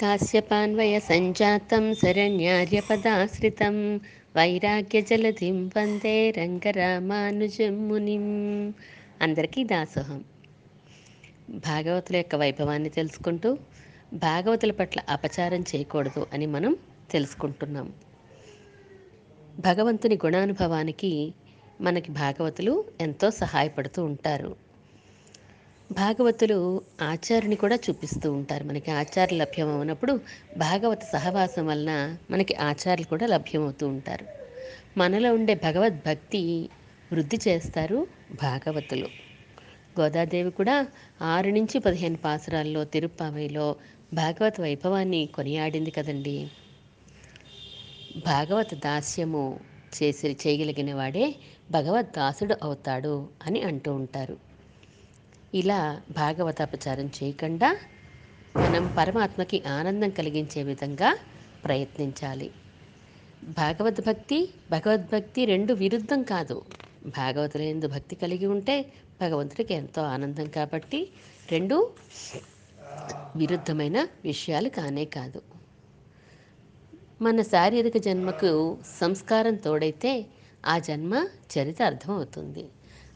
కాశ్యపాన్వయ సంజాతం శరణ్యార్యపదాశ్రితం వైరాగ్యజలధిం వందే రంగరామానుజం మునిం అందరికీ దాసోహం। భాగవతుల యొక్క వైభవాన్ని తెలుసుకుంటూ భాగవతుల పట్ల అపచారం చేయకూడదు అని మనం తెలుసుకుంటున్నాం. భగవంతుని గుణానుభవానికి మనకి భాగవతులు ఎంతో సహాయపడుతూ ఉంటారు. భాగవతులు ఆచార్యుని కూడా చూపిస్తూ ఉంటారు. మనకి ఆచార్యులు లభ్యమవునప్పుడు భాగవత సహవాసం వలన మనకి ఆచార్యులు కూడా లభ్యమవుతూ ఉంటారు. మనలో ఉండే భగవద్భక్తి వృద్ధి చేస్తారు భాగవతులు. గోదాదేవి కూడా ఆరు నుంచి పదిహేను పాసురాల్లో తిరుప్పావైలో భాగవత వైభవాన్ని కొనియాడింది కదండి. భాగవత దాస్యము చేసి చేయగలిగిన వాడే భగవద్దాసుడు అవుతాడు అని అంటూ ఉంటారు. ఇలా భాగవతాపచారం చేయకుండా మనం పరమాత్మకి ఆనందం కలిగించే విధంగా ప్రయత్నించాలి. భాగవద్భక్తి భగవద్భక్తి రెండు విరుద్ధం కాదు. భాగవతులందు భక్తి కలిగి ఉంటే భగవంతుడికి ఎంతో ఆనందం కాబట్టి రెండు విరుద్ధమైన విషయాలు కానే కాదు. మన శారీరక జన్మకు సంస్కారం తోడైతే ఆ జన్మ చరిత అర్థమవుతుంది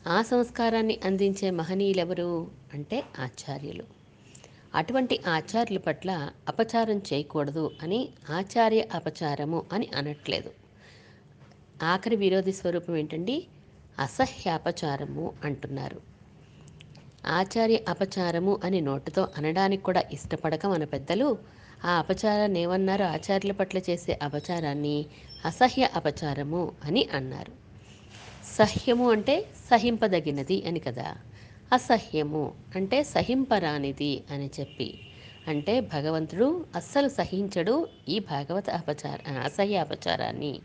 ఆ సంస్కారాన్ని అందించే మహనీయులెవరు అంటే ఆచార్యులు. అటువంటి ఆచార్యుల పట్ల అపచారం చేయకూడదు అని ఆచార్య అపచారము అని అనట్లేదు. ఆఖరి విరోధి స్వరూపం ఏంటండి? అసహ్యాపచారము అంటున్నారు. ఆచార్య అపచారము అని నోటితో అనడానికి కూడా ఇష్టపడక మన పెద్దలు ఆ అపచారాన్ని ఏమన్నారో? ఆచార్యుల పట్ల చేసే అపచారాన్ని అసహ్య అపచారము అని అన్నారు. సహ్యము అంటే సహింపదగినది అని కదా. అసహ్యము అంటే సహింపరానిది అని చెప్పి. అంటే భగవంతుడు అస్సలు సహించడు ఈ భాగవత అపచార అసహ్య అపచారాన్ని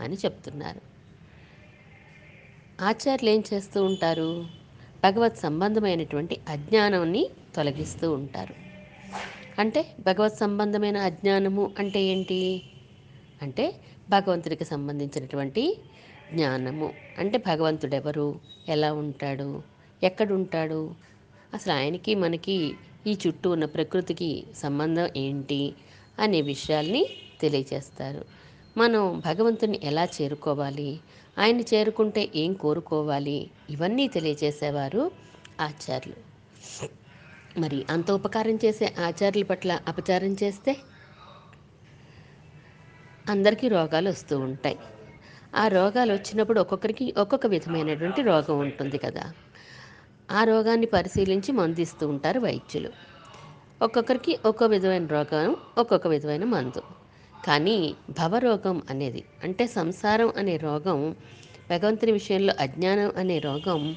అని చెప్తున్నారు. ఆచార్యులు ఏం చేస్తూ ఉంటారు? భగవత్ సంబంధమైనటువంటి అజ్ఞానాన్ని తొలగిస్తూ ఉంటారు. అంటే భగవత్ సంబంధమైన అజ్ఞానము అంటే ఏంటి? అంటే భగవంతుడికి సంబంధించినటువంటి జ్ఞానము. అంటే భగవంతుడు ఎవరు ఎలా ఉంటాడు? ఎక్కడుంటాడు? అసలు ఆయనకి మనకి ఈ చుట్టూ ఉన్న ప్రకృతికి సంబంధం ఏంటి? అనే విషయాల్ని తెలియజేస్తారు మనం భగవంతుని ఎలా చేరుకోవాలి? ఆయన్ని చేరుకుంటే ఏం కోరుకోవాలి? ఇవన్నీ తెలియజేసేవారు ఆచార్యులు. మరి అంత ఉపకారం చేసే ఆచార్యుల పట్ల అపచారం చేస్తే? అందరికీ రోగాలు వస్తూ ఉంటాయి. ఆ రోగాలు వచ్చినప్పుడు ఒక్కొక్కరికి ఒక్కొక్క విధమైనటువంటి రోగం ఉంటుంది కదా. ఆ రోగాన్ని పరిశీలించి మందిస్తూ ఉంటారు వైద్యులు. ఒక్కొక్కరికి ఒక్కో విధమైన రోగం ఒక్కొక్క విధమైన మందు. కానీ భవరోగం అనేది అంటే సంసారం అనే రోగం భగవంతుని విషయంలో అజ్ఞానం అనే రోగం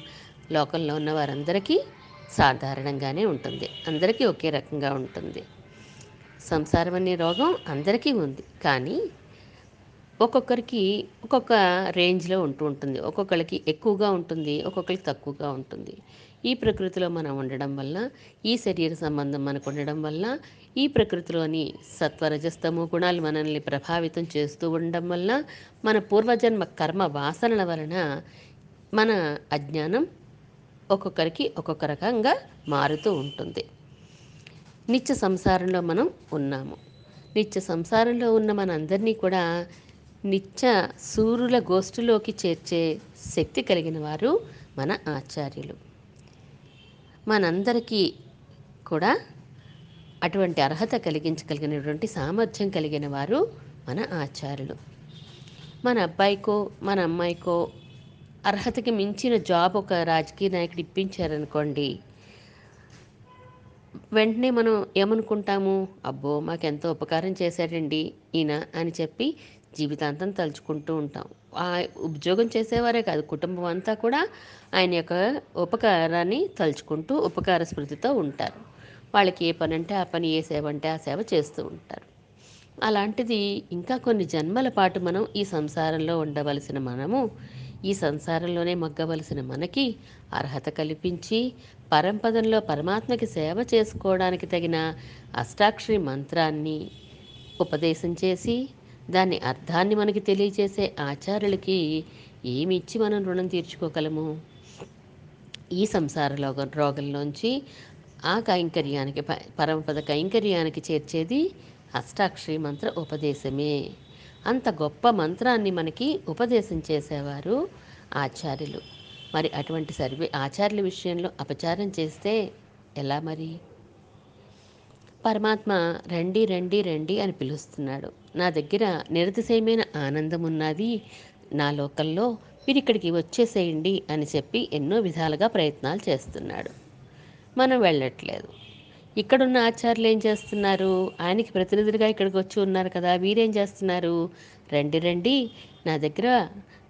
లోకంలో ఉన్న వారందరికీ సాధారణంగానే ఉంటుంది. అందరికీ ఒకే రకంగా ఉంటుంది. సంసారం అనే రోగం అందరికీ ఉంది. కానీ ఒక్కొక్కరికి ఒక్కొక్క రేంజ్లో ఉంటూ ఉంటుంది. ఒక్కొక్కరికి ఎక్కువగా ఉంటుంది ఒక్కొక్కరికి తక్కువగా ఉంటుంది. ఈ ప్రకృతిలో మనం ఉండడం వల్ల ఈ శరీర సంబంధం మనకు ఉండడం వల్ల ఈ ప్రకృతిలోని సత్వరజస్తము గుణాలు మనల్ని ప్రభావితం చేస్తూ ఉండడం వల్ల మన పూర్వజన్మ కర్మ వాసనల వలన మన అజ్ఞానం ఒక్కొక్కరికి ఒక్కొక్క రకంగా మారుతూ ఉంటుంది. నిత్య సంసారంలో మనం ఉన్నాము. నిత్య సంసారంలో ఉన్న మనందరినీ కూడా నిత్య సూర్యుల గోష్ఠిలోకి చేర్చే శక్తి కలిగిన వారు మన ఆచార్యులు. మనందరికీ కూడా అటువంటి అర్హత కలిగించగలిగినటువంటి సామర్థ్యం కలిగిన వారు మన ఆచార్యులు. మన అబ్బాయికో మన అమ్మాయికో అర్హతకి మించిన జాబ్ ఒక రాజకీయ నాయకుడు ఇప్పించారనుకోండి వెంటనే మనం ఏమనుకుంటాము? అబ్బో మాకెంతో ఉపకారం చేశాడండి ఈయన అని చెప్పి జీవితాంతం తలుచుకుంటూ ఉంటాం. ఆ ఉద్యోగం చేసేవారే కాదు కుటుంబం అంతా కూడా ఆయన యొక్క ఉపకారాన్ని తలుచుకుంటూ ఉపకార స్మృతితో ఉంటారు. వాళ్ళకి ఏ పని అంటే ఆ పని ఏ సేవ అంటే ఆ సేవ చేస్తూ ఉంటారు. అలాంటిది ఇంకా కొన్ని జన్మల పాటు మనం ఈ సంసారంలో ఉండవలసిన మనము ఈ సంసారంలోనే మగ్గవలసిన మనకి అర్హత కల్పించి పరంపదంలో పరమాత్మకి సేవ చేసుకోవడానికి తగిన అష్టాక్షరి మంత్రాన్ని ఉపదేశం చేసి దాని అర్థాన్ని మనకి తెలియజేసే ఆచార్యులకి ఏమి ఇచ్చి మనం రుణం తీర్చుకోగలము? ఈ సంసార రోగ రోగంలోంచి ఆ కైంకర్యానికి ప- పరమపద కైంకర్యానికి చేర్చేది అష్టాక్షరి మంత్ర ఉపదేశమే. అంత గొప్ప మంత్రాన్ని మనకి ఉపదేశం చేసేవారు ఆచార్యులు. మరి అటువంటి సర్వే ఆచార్యుల విషయంలో అపచారం చేస్తే ఎలా మరి? పరమాత్మ రండి రండి రండి అని పిలుస్తున్నాడు. నా దగ్గర నిరతిశయమైన ఆనందం ఉన్నది. నా లోకల్లో మీరు ఇక్కడికి వచ్చేసేయండి అని చెప్పి ఎన్నో విధాలుగా ప్రయత్నాలు చేస్తున్నాడు. మనం వెళ్ళట్లేదు. ఇక్కడున్న ఆచార్యులు ఏం చేస్తున్నారు? ఆయనకి ప్రతినిధులుగా ఇక్కడికి వచ్చి ఉన్నారు కదా వీరేం చేస్తున్నారు? రండి రండి. నా దగ్గర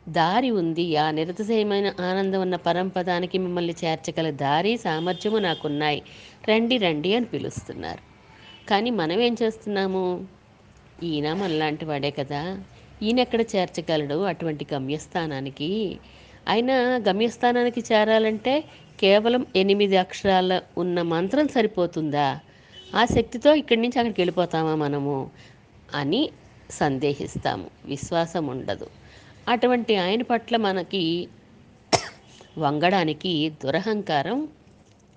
దారి ఉంది. ఆ నిరతిశయమైన ఆనందం ఉన్న పరంపదానికి మిమ్మల్ని చేర్చగల దారి సామర్థ్యము నాకున్నాయి. రండి రండి అని పిలుస్తున్నారు. కానీ మనం ఏం చేస్తున్నాము? ఈయన మనలాంటి వాడే కదా. ఈయన ఎక్కడ చేర్చగలడు అటువంటి గమ్యస్థానానికి? అయినా గమ్యస్థానానికి చేరాలంటే కేవలం ఎనిమిది అక్షరాల ఉన్న మంత్రం సరిపోతుందా? ఆ శక్తితో ఇక్కడి నుంచి అక్కడికి వెళ్ళిపోతామా మనము? అని సందేహిస్తాము. విశ్వాసం ఉండదు. అటువంటి ఆయన పట్ల మనకి వంగడానికి దురహంకారం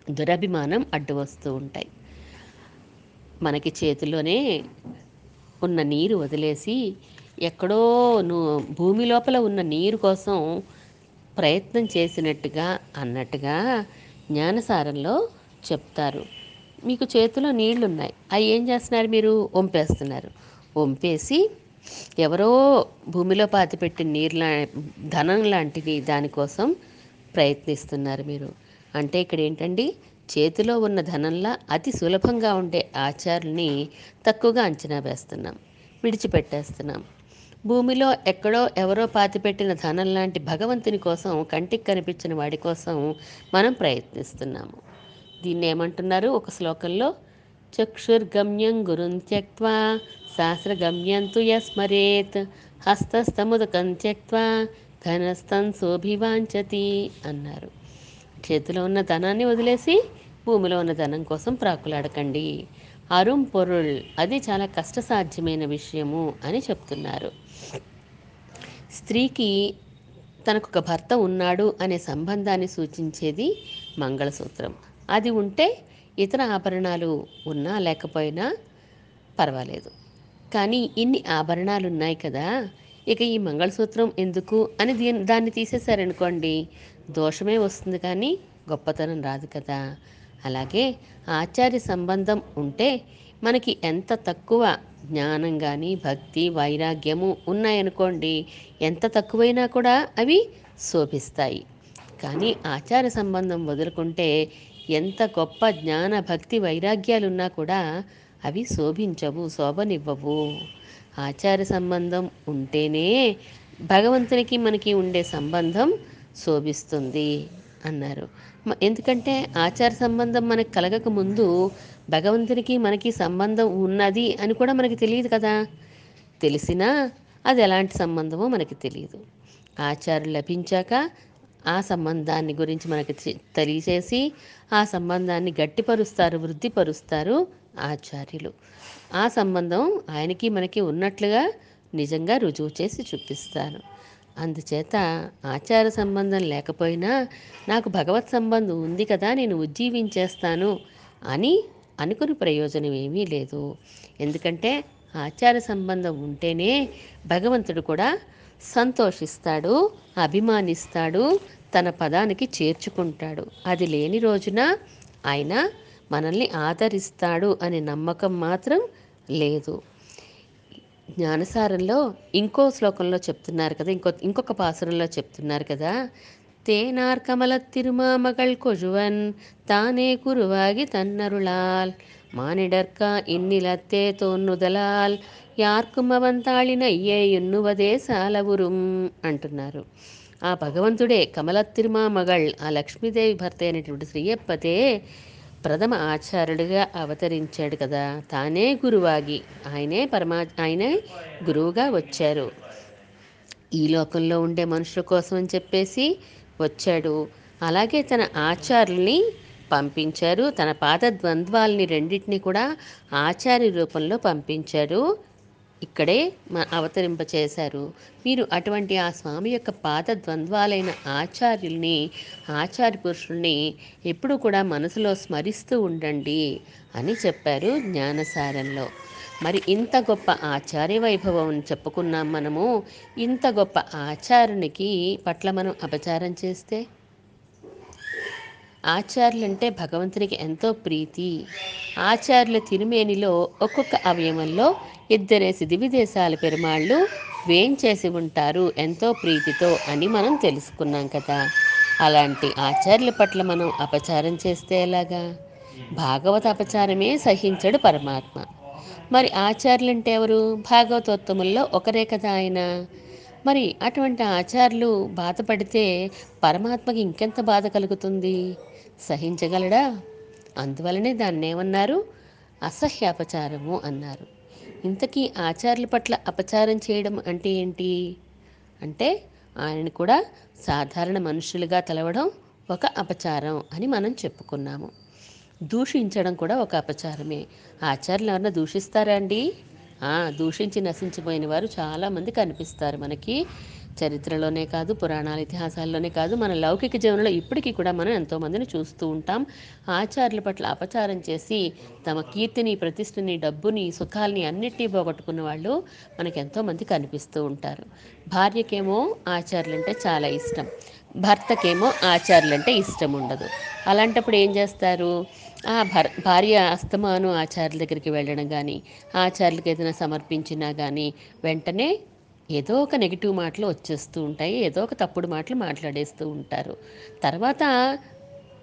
దురభిమానం అడ్డు వస్తూ ఉంటాయి. మనకి చేతిలోనే ఉన్న నీరు వదిలేసి ఎక్కడో ను భూమి లోపల ఉన్న నీరు కోసం ప్రయత్నం చేసినట్టుగా అన్నట్టుగా జ్ఞానసారంలో చెప్తారు. మీకు చేతిలో నీళ్ళున్నాయి అవి ఏం చేస్తున్నారు మీరు? వంపేస్తున్నారు. వంపేసి ఎవరో భూమిలో పాతిపెట్టిన నీరు లా ధనం లాంటివి దానికోసం ప్రయత్నిస్తున్నారు మీరు. అంటే ఇక్కడ ఏంటండి? చేతిలో ఉన్న ధనంలా అతి సులభంగా ఉండే ఆచారుల్ని తక్కువగా అంచనా వేస్తున్నాం విడిచిపెట్టేస్తున్నాం. భూమిలో ఎక్కడో ఎవరో పాతిపెట్టిన ధనం లాంటి భగవంతుని కోసం కంటికి కనిపించిన వాడి కోసం మనం ప్రయత్నిస్తున్నాము. దీన్ని ఏమంటున్నారు ఒక శ్లోకంలో? చక్షుర్గమ్యం గురుం త్యక్వా శాస్త్రగమ్యం తు యస్మరేత్ హస్తస్తముదకం త్యక్వా ఘనస్థం శోభివాంచతి అన్నారు. చేతిలో ఉన్న ధనాన్ని వదిలేసి భూమిలో ఉన్న ధనం కోసం ప్రాకులాడకండి. అరుం పొరుల్ అది చాలా కష్టసాధ్యమైన విషయము అని చెప్తున్నారు. స్త్రీకి తనకు ఒక భర్త ఉన్నాడు అనే సంబంధాన్ని సూచించేది మంగళసూత్రం. అది ఉంటే ఇతర ఆభరణాలు ఉన్నా లేకపోయినా పర్వాలేదు. కానీ ఇన్ని ఆభరణాలు ఉన్నాయి కదా ఇక ఈ మంగళసూత్రం ఎందుకు అని దీని దాన్ని తీసేశారనుకోండి దోషమే వస్తుంది కానీ గొప్పతనం రాదు కదా. అలాగే ఆచార్య సంబంధం ఉంటే మనకి ఎంత తక్కువ జ్ఞానం కానీ భక్తి వైరాగ్యము ఉన్నాయనుకోండి ఎంత తక్కువైనా కూడా అవి శోభిస్తాయి. కానీ ఆచార సంబంధం వదులుకుంటే ఎంత గొప్ప జ్ఞాన భక్తి వైరాగ్యాలున్నా కూడా అవి శోభించవు శోభనివ్వవు. ఆచార సంబంధం ఉంటేనే భగవంతునికి మనకి ఉండే సంబంధం శోభిస్తుంది అన్నారు. ఎందుకంటే ఆచార సంబంధం మనకు కలగక ముందు భగవంతునికి మనకి సంబంధం ఉన్నది అని కూడా మనకి తెలియదు కదా. తెలిసినా అది ఎలాంటి సంబంధమో మనకి తెలియదు. ఆచారం లభించాక ఆ సంబంధాన్ని గురించి మనకి తెలియచేసి ఆ సంబంధాన్ని గట్టిపరుస్తారు వృద్ధిపరుస్తారు ఆచార్యులు. ఆ సంబంధం ఆయనకి మనకి ఉన్నట్లుగా నిజంగా రుజువు చేసి చూపిస్తారు అందుచేత ఆచార సంబంధం లేకపోయినా నాకు భగవత్ సంబంధం ఉంది కదా నేను ఉజ్జీవించేస్తాను అని అనుకుని ప్రయోజనం ఏమీ లేదు. ఎందుకంటే ఆచార సంబంధం ఉంటేనే భగవంతుడు కూడా సంతోషిస్తాడు అభిమానిస్తాడు తన పదానికి చేర్చుకుంటాడు. అది లేని రోజున ఆయన మనల్ని ఆదరిస్తాడు అనే నమ్మకం మాత్రం లేదు. జ్ఞానసారంలో ఇంకో శ్లోకంలో చెప్తున్నారు కదా ఇంకో ఇంకొక పాసురంలో చెప్తున్నారు కదా తేనార్ కమల తిరుమామగల్ కొజువన్ తానే కురువాగి తన్నరుళాల్ మానిడర్క ఇన్నిలత్తే తోన్నుదలాల్ యార్కుమవంతాళిన అయ్యే ఎన్నువదే సాలవురుం అంటున్నారు. ఆ భగవంతుడే కమల తిరుమామగళ్ ఆ లక్ష్మీదేవి భర్త అయినటువంటి శ్రీయప్పతే ప్రథమ ఆచార్యుడిగా అవతరించాడు కదా. తానే గురువాగి ఆయనే పరమా ఆయనే గురువుగా వచ్చారు. ఈ లోకంలో ఉండే మనుషుల కోసం అని చెప్పేసి వచ్చాడు. అలాగే తన ఆచార్యుల్ని పంపించారు. తన పాత ద్వంద్వాల్ని రెండింటిని కూడా ఆచార్య రూపంలో పంపించారు ఇక్కడే మ అవతరింప చేశారు మీరు అటువంటి ఆ స్వామి యొక్క పాద ద్వంద్వాలైన ఆచార్యుల్ని ఆచార్య పురుషుల్ని ఎప్పుడూ కూడా మనసులో స్మరిస్తూ ఉండండి అని చెప్పారు జ్ఞానసారంలో. మరి ఇంత గొప్ప ఆచార్య వైభవం చెప్పుకున్నాం మనము. ఇంత గొప్ప ఆచార్యునికి పట్ల మనం అపచారం చేస్తే? ఆచార్యులంటే భగవంతునికి ఎంతో ప్రీతి. ఆచార్యుల తిరుమేనిలో ఒక్కొక్క అవయవంలో ఇద్దరేసి దివిదేశాల పెరుమాళ్ళు వేంచేసి ఉంటారు ఎంతో ప్రీతితో అని మనం తెలుసుకున్నాం కదా. అలాంటి ఆచార్యుల పట్ల మనం అపచారం చేస్తే ఎలాగా? భాగవత అపచారమే సహించడు పరమాత్మ. మరి ఆచార్యులంటే ఎవరు? భాగవతోత్తముల్లో ఒకరే కదా ఆయన. మరి అటువంటి ఆచార్యులు బాధపడితే పరమాత్మకి ఇంకెంత బాధ కలుగుతుంది? సహించగలడా? అందువలనే దాన్ని ఏమన్నారు అసహ్యాపచారము అన్నారు. ఇంతకీ ఆచార్యుల పట్ల అపచారం చేయడం అంటే ఏంటి? అంటే ఆయన కూడా సాధారణ మనుషులుగా తెలవడం ఒక అపచారం అని మనం చెప్పుకున్నాము. దూషించడం కూడా ఒక అపచారమే. ఆచార్యులు ఎవరన్నా దూషిస్తారా అండి? దూషించి నశించిపోయిన వారు చాలామంది కనిపిస్తారు మనకి. చరిత్రలోనే కాదు పురాణాల ఇతిహాసాల్లోనే కాదు మన లౌకిక జీవనంలో ఇప్పటికీ కూడా మనం ఎంతోమందిని చూస్తూ ఉంటాం. ఆచార్యుల పట్ల అపచారం చేసి తమ కీర్తిని ప్రతిష్టని డబ్బుని సుఖాల్ని అన్నిటినీ పోగొట్టుకున్న వాళ్ళు మనకు ఎంతోమంది కనిపిస్తూ ఉంటారు. భార్యకేమో ఆచార్యులంటే చాలా ఇష్టం. భర్తకేమో ఆచార్యులంటే ఇష్టం ఉండదు. అలాంటప్పుడు ఏం చేస్తారు? ఆ భర్ భార్య అస్తమాను ఆచార్యుల దగ్గరికి వెళ్ళడం కానీ ఆచార్యులకి ఏదైనా సమర్పించినా కానీ వెంటనే ఏదో ఒక నెగిటివ్ మాటలు వచ్చేస్తూ ఉంటాయి ఏదో ఒక తప్పుడు మాటలు మాట్లాడేస్తూ ఉంటారు. తర్వాత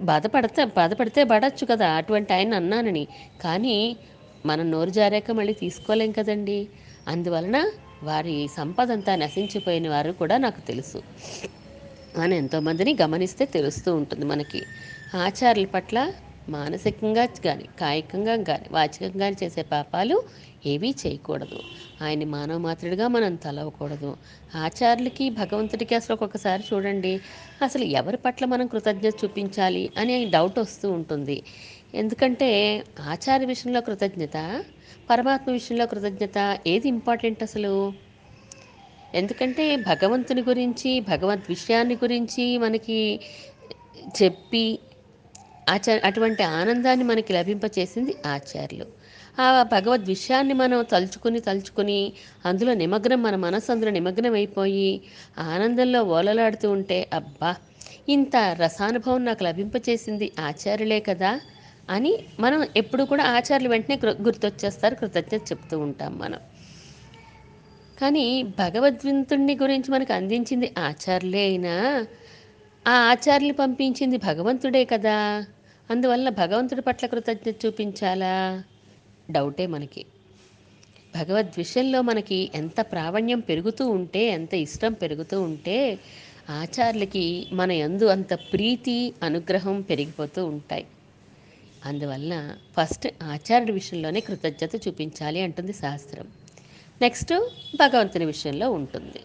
బాధపడతా బాధపడితే పడచ్చు కదా అటువంటి ఆయన అన్నానని. కానీ మనం నోరు జారాక మళ్ళీ తీసుకోలేం కదండి. అందువలన వారి సంపద అంతా నశించిపోయిన వారు కూడా నాకు తెలుసు. అని ఎంతోమందిని గమనిస్తే తెలుస్తూ ఉంటుంది మనకి. ఆచార్యుల పట్ల మానసికంగా కానీ కాయికంగా కానీ వాచికంగా కానీ చేసే పాపాలు ఏవీ చేయకూడదు. ఆయన మానవ మాత్రుడిగా మనం తలవకూడదు. ఆచార్యులకి భగవంతుడికి అసలు ఒక్కొక్కసారి చూడండి అసలు ఎవరి పట్ల మనం కృతజ్ఞత చూపించాలి అనే డౌట్ వస్తూ ఉంటుంది. ఎందుకంటే ఆచార్య విషయంలో కృతజ్ఞత పరమాత్మ విషయంలో కృతజ్ఞత ఏది ఇంపార్టెంట్ అసలు? ఎందుకంటే భగవంతుని గురించి భగవద్ విషయాన్ని గురించి మనకి చెప్పి ఆచార అటువంటి ఆనందాన్ని మనకి లభింపచేసింది ఆచార్యులు. ఆ భగవద్ విషయాన్ని మనం తలుచుకుని తలుచుకుని అందులో నిమగ్నం మన మనసు అందులో నిమగ్నం అయిపోయి ఆనందంలో ఓలలాడుతూ ఉంటే అబ్బా! ఇంత రసానుభవం నాకు లభింపచేసింది ఆచార్యులే కదా! అని మనం ఎప్పుడు కూడా ఆచార్యులు వెంటనే గుర్తొచ్చేస్తారు కృతజ్ఞత చెప్తూ ఉంటాం మనం. కానీ భగవద్వింతుణ్ణి గురించి మనకు అందించింది ఆచార్యులే అయినా ఆ ఆచార్యులు పంపించింది భగవంతుడే కదా. అందువల్ల భగవంతుడి పట్ల కృతజ్ఞత చూపించాలా? డౌటే మనకి. భగవద్ విషయంలో మనకి ఎంత ప్రావణ్యం పెరుగుతూ ఉంటే ఎంత ఇష్టం పెరుగుతూ ఉంటే ఆచార్యులకి మన యందు అంత ప్రీతి అనుగ్రహం పెరిగిపోతూ ఉంటాయి. అందువల్ల ఫస్ట్ ఆచార్యుడి విషయంలోనే కృతజ్ఞత చూపించాలి అంటుంది శాస్త్రం. నెక్స్ట్ భగవంతుని విషయంలో ఉంటుంది.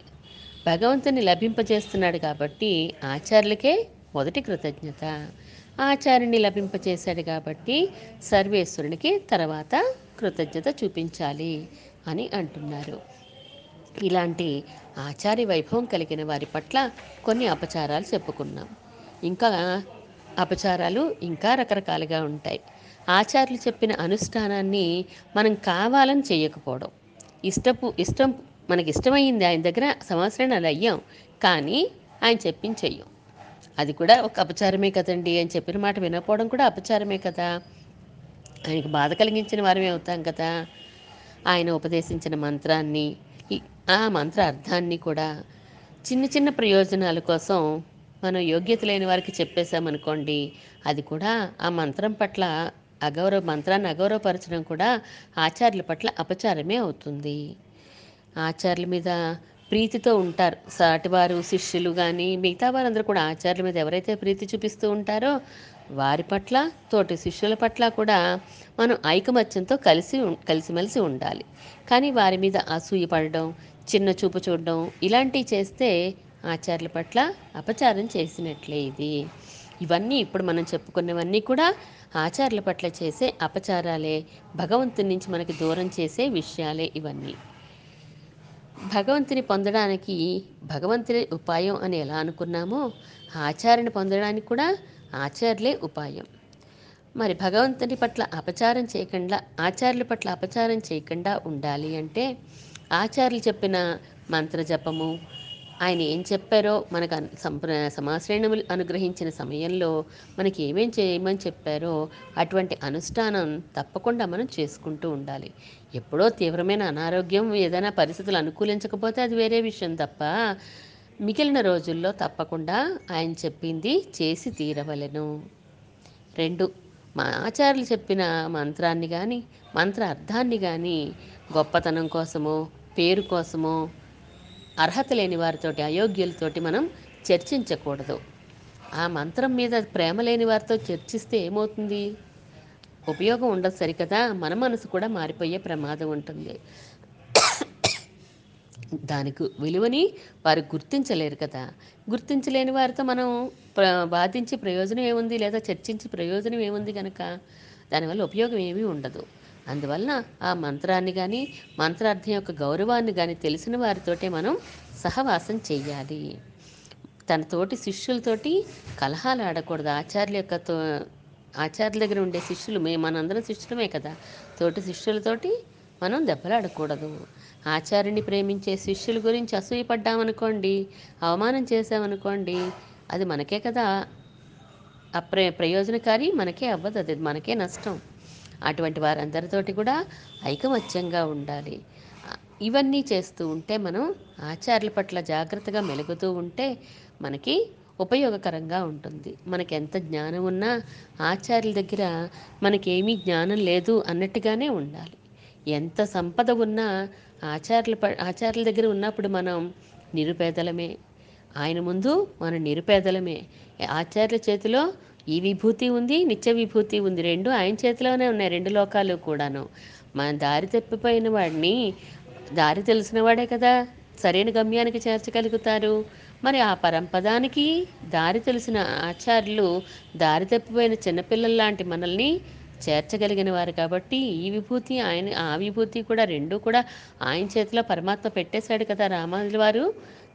భగవంతుని లభింపజేస్తున్నాడు కాబట్టి ఆచార్యులకే మొదటి కృతజ్ఞత. ఆచార్యుని లభింపజేశాడు కాబట్టి సర్వేశ్వరునికి తర్వాత కృతజ్ఞత చూపించాలి అని అంటున్నారు. ఇలాంటి ఆచార్య వైభవం కలిగిన వారి పట్ల కొన్ని అపచారాలు చెప్పుకున్నాం. ఇంకా అపచారాలు ఇంకా రకరకాలుగా ఉంటాయి. ఆచార్యులు చెప్పిన అనుష్ఠానాన్ని మనం కావాలని చేయకపోవడం ఇష్టపు ఇష్టం మనకి ఇష్టమైంది ఆయన దగ్గర సంవత్సరాలు అయ్యాం. కానీ ఆయన చెప్పించేయం అది కూడా ఒక అపచారమే కదండి. అని చెప్పిన మాట వినకపోవడం కూడా అపచారమే కదా. ఆయనకు బాధ కలిగించిన వారమే అవుతాం కదా. ఆయన ఉపదేశించిన మంత్రాన్ని ఆ మంత్ర అర్థాన్ని కూడా చిన్న చిన్న ప్రయోజనాల కోసం మనం యోగ్యత లేని వారికి చెప్పేశామనుకోండి అది కూడా ఆ మంత్రం పట్ల అగౌరవ మంత్రాన్ని అగౌరవపరచడం కూడా ఆచార్యుల పట్ల అపచారమే అవుతుంది. ఆచార్యుల మీద ప్రీతితో ఉంటారు. సాటివారు శిష్యులు కానీ మిగతా వారందరూ కూడా ఆచార్యుల మీద ఎవరైతే ప్రీతి చూపిస్తూ ఉంటారో వారి పట్ల తోటి శిష్యుల పట్ల కూడా మనం ఐకమత్యంతో కలిసి ఉం- కలిసిమెలిసి ఉండాలి. కానీ వారి మీద అసూయ పడడం చిన్న చూపు చూడడం ఇలాంటివి చేస్తే ఆచార్యుల పట్ల అపచారం చేసినట్లే ఇది. ఇవన్నీ ఇప్పుడు మనం చెప్పుకున్నవన్నీ కూడా ఆచార్యుల పట్ల చేసే అపచారాలే భగవంతుని నుంచి మనకి దూరం చేసే విషయాలే ఇవన్నీ. భగవంతుని పొందడానికి భగవంతుని ఉపాయం అని ఎలా అనుకున్నామో ఆచార్యని పొందడానికి కూడా ఆచార్యులే ఉపాయం. మరి భగవంతుని పట్ల అపచారం చేయకుండా ఆచార్యుల పట్ల అపచారం చేయకుండా ఉండాలి అంటే ఆచార్యులు చెప్పిన మంత్ర జపము ఆయన ఏం చెప్పారో మనకు అన్- సంప్ర అనుగ్రహించిన సమయంలో మనకి ఏమేం చేయమని చెప్పారో అటువంటి అనుష్ఠానం తప్పకుండా మనం చేసుకుంటూ ఉండాలి. ఎప్పుడో తీవ్రమైన అనారోగ్యం ఏదైనా పరిస్థితులు అనుకూలించకపోతే అది వేరే విషయం తప్ప మిగిలిన రోజుల్లో తప్పకుండా ఆయన చెప్పింది చేసి తీరవలెను. రెండు మా ఆచార్యులు చెప్పిన మంత్రాన్ని కానీ మంత్ర అర్థాన్ని కానీ గొప్పతనం కోసమో పేరు కోసమో అర్హత లేని వారితోటి అయోగ్యులతోటి మనం చర్చించకూడదు. ఆ మంత్రం మీద ప్రేమ లేని వారితో చర్చిస్తే ఏమవుతుంది? ఉపయోగం ఉండదు సరికదా? మన మనసు కూడా మారిపోయే ప్రమాదం ఉంటుంది. దానికి విలువని వారు గుర్తించలేరు కదా. గుర్తించలేని వారితో మనం బాధించి ప్రయోజనం ఏముంది? లేదా చర్చించి ప్రయోజనం ఏముంది కనుక దానివల్ల ఉపయోగం ఏమీ ఉండదు. అందువలన ఆ మంత్రాన్ని కానీ మంత్రార్థం యొక్క గౌరవాన్ని కానీ తెలిసిన వారితోటే మనం సహవాసం చేయాలి తన తోటి శిష్యులతోటి కలహాలు ఆడకూడదు. ఆచార్యుల యొక్క తో ఆచార్యుల దగ్గర ఉండే శిష్యులు మేము మనందరం శిష్యులమే కదా. తోటి శిష్యులతోటి మనం దెబ్బలాడకూడదు. ఆచార్యుని ప్రేమించే శిష్యుల గురించి అసూయపడ్డామనుకోండి అవమానం చేసామనుకోండి అది మనకే కదా. అప్ర ప్రయోజనకారి మనకే అవ్వదు. అది మనకే నష్టం. అటువంటి వారందరితోటి కూడా ఐకమత్యంగా ఉండాలి. ఇవన్నీ చేస్తూ ఉంటే మనం ఆచార్యుల పట్ల జాగ్రత్తగా మెలుగుతూ ఉంటే మనకి ఉపయోగకరంగా ఉంటుంది. మనకి ఎంత జ్ఞానం ఉన్నా ఆచార్యుల దగ్గర మనకేమీ జ్ఞానం లేదు అన్నట్టుగానే ఉండాలి. ఎంత సంపద ఉన్నా ఆచార్యుల ప ఆచార్యుల దగ్గర ఉన్నప్పుడు మనం నిరుపేదలమే. ఆయన ముందు మన నిరుపేదలమే. ఆచార్యుల చేతిలో ఈ విభూతి ఉంది నిత్య విభూతి ఉంది. రెండు ఆయన చేతిలోనే ఉన్నాయి రెండు లోకాలు కూడాను. మన దారి తప్పిపోయిన వాడిని దారి తెలిసిన వాడే కదా. సరైన గమ్యానికి చేర్చగలుగుతారు. మరి ఆ పరంపదానికి దారి తెలిసిన ఆచార్యులు దారి తప్పిపోయిన చిన్నపిల్లల లాంటి మనల్ని చేర్చగలిగిన వారు కాబట్టి ఈ విభూతి ఆయన ఆ విభూతి కూడా రెండు కూడా ఆయన చేతిలో పరమాత్మ పెట్టేశాడు కదా రామానుజుల వారు.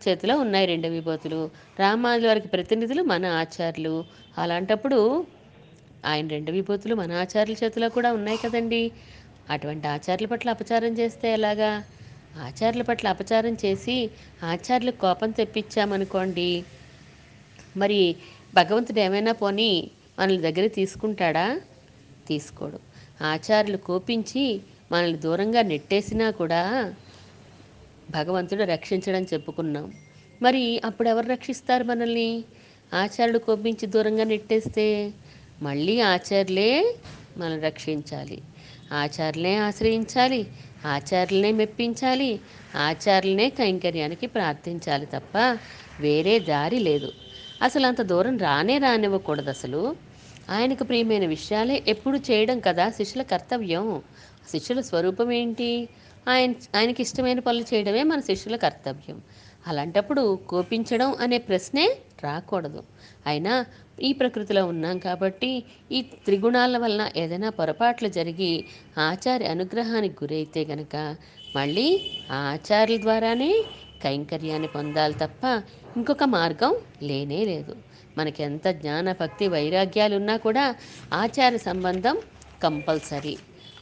చేతిలో ఉన్నాయి రెండు విభూతులు. రామానుజుల వారికి ప్రతినిధులు మన ఆచార్యులు. అలాంటప్పుడు ఆయన రెండు విభూతులు మన ఆచార్యుల చేతిలో కూడా ఉన్నాయి కదండి. అటువంటి ఆచార్యుల పట్ల అపచారం చేస్తే ఎలాగా? ఆచార్యుల పట్ల అపచారం చేసి ఆచార్యులకు కోపం తెప్పించామనుకోండి. మరి భగవంతుడు ఏమైనా పోని మనల్ని దగ్గర తీసుకుంటాడా? తీసుకోడు. ఆచార్యులు కోపించి మనల్ని దూరంగా నెట్టేసినా కూడా భగవంతుడు రక్షించడం చెప్పుకున్నాం. మరి అప్పుడు ఎవరు రక్షిస్తారు మనల్ని? ఆచార్యుడు కోపించి దూరంగా నెట్టేస్తే మళ్ళీ ఆచార్యులే మనం రక్షించాలి. ఆచార్యులే ఆశ్రయించాలి ఆచార్యులనే మెప్పించాలి ఆచార్యులనే కైంకర్యానికి ప్రార్థించాలి తప్ప వేరే దారి లేదు. అసలు అంత దూరం రానే రానివ్వకూడదు అసలు. ఆయనకు ప్రియమైన విషయాలే ఎప్పుడు చేయడం కదా శిష్యుల కర్తవ్యం. శిష్యుల స్వరూపం ఏంటి? ఆయన ఆయనకి ఇష్టమైన పనులు చేయడమే మన శిష్యుల కర్తవ్యం. అలాంటప్పుడు కోపించడం అనే ప్రశ్నే రాకూడదు. అయినా ఈ ప్రకృతిలో ఉన్నాం కాబట్టి ఈ త్రిగుణాల వలన ఏదైనా పొరపాట్లు జరిగి ఆచార్య అనుగ్రహానికి గురైతే గనక మళ్ళీ ఆ ఆచార్యుల ద్వారానే కైంకర్యాన్ని పొందాలి తప్ప ఇంకొక మార్గం లేనే లేదు. మనకి ఎంత జ్ఞాన భక్తి వైరాగ్యాలు ఉన్నా కూడా ఆచార సంబంధం కంపల్సరీ.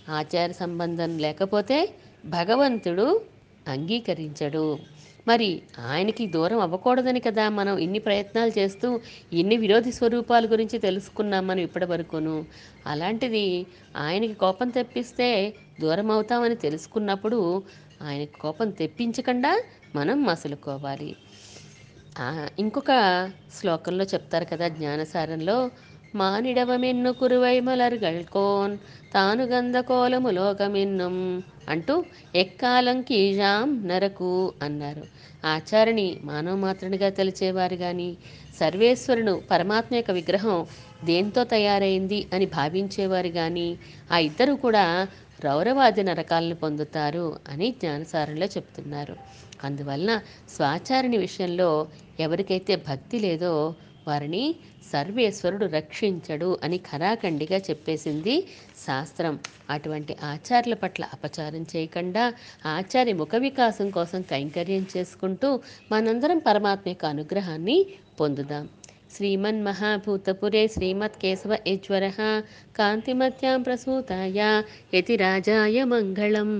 ఆచార సంబంధం లేకపోతే భగవంతుడు అంగీకరించడు. మరి ఆయనకి దూరం అవ్వకూడదని కదా మనం ఇన్ని ప్రయత్నాలు చేస్తూ ఇన్ని విరోధి స్వరూపాల గురించి తెలుసుకున్నాం మనం ఇప్పటి వరకును. అలాంటిది ఆయనకి కోపం తెప్పిస్తే దూరం అవుతామని తెలుసుకున్నప్పుడు ఆయనకి కోపం తెప్పించకుండా మనం మసులుకోవాలి. ఇంకొక శ్లోకంలో చెప్తారు కదా జ్ఞానసారంలో మానిడవమెన్ను కురువై మలర్గల్కోన్ తాను గంధకోలము అంటూ ఎక్కాలం కీజాం నరకు అన్నారు. ఆచారిణి మానవ మాత్రునిగా తెలిచేవారు కానీ సర్వేశ్వరుడు పరమాత్మ యొక్క విగ్రహం దేంతో తయారైంది అని భావించేవారు కానీ ఆ ఇద్దరు కూడా రౌరవాది నరకాలను పొందుతారు అని జ్ఞానసారంలో చెప్తున్నారు. అందువలన స్వాచారిణి విషయంలో ఎవరికైతే భక్తి లేదో వారిని సర్వేశ్వరుడు రక్షించడు అని ఖరాఖండిగా చెప్పేసింది శాస్త్రం. అటువంటి ఆచార్యుల పట్ల అపచారం చేయకుండా ఆచార్య ముఖ వికాసం కోసం కైంకర్యం చేసుకుంటూ మనందరం పరమాత్మ యొక్క అనుగ్రహాన్ని పొందుదాం. శ్రీమన్మహాభూతపురే శ్రీమత్ కేశవ ఈశ్వర కాంతిమత్యాం ప్రసూతాయ యతి రాజాయ మంగళం.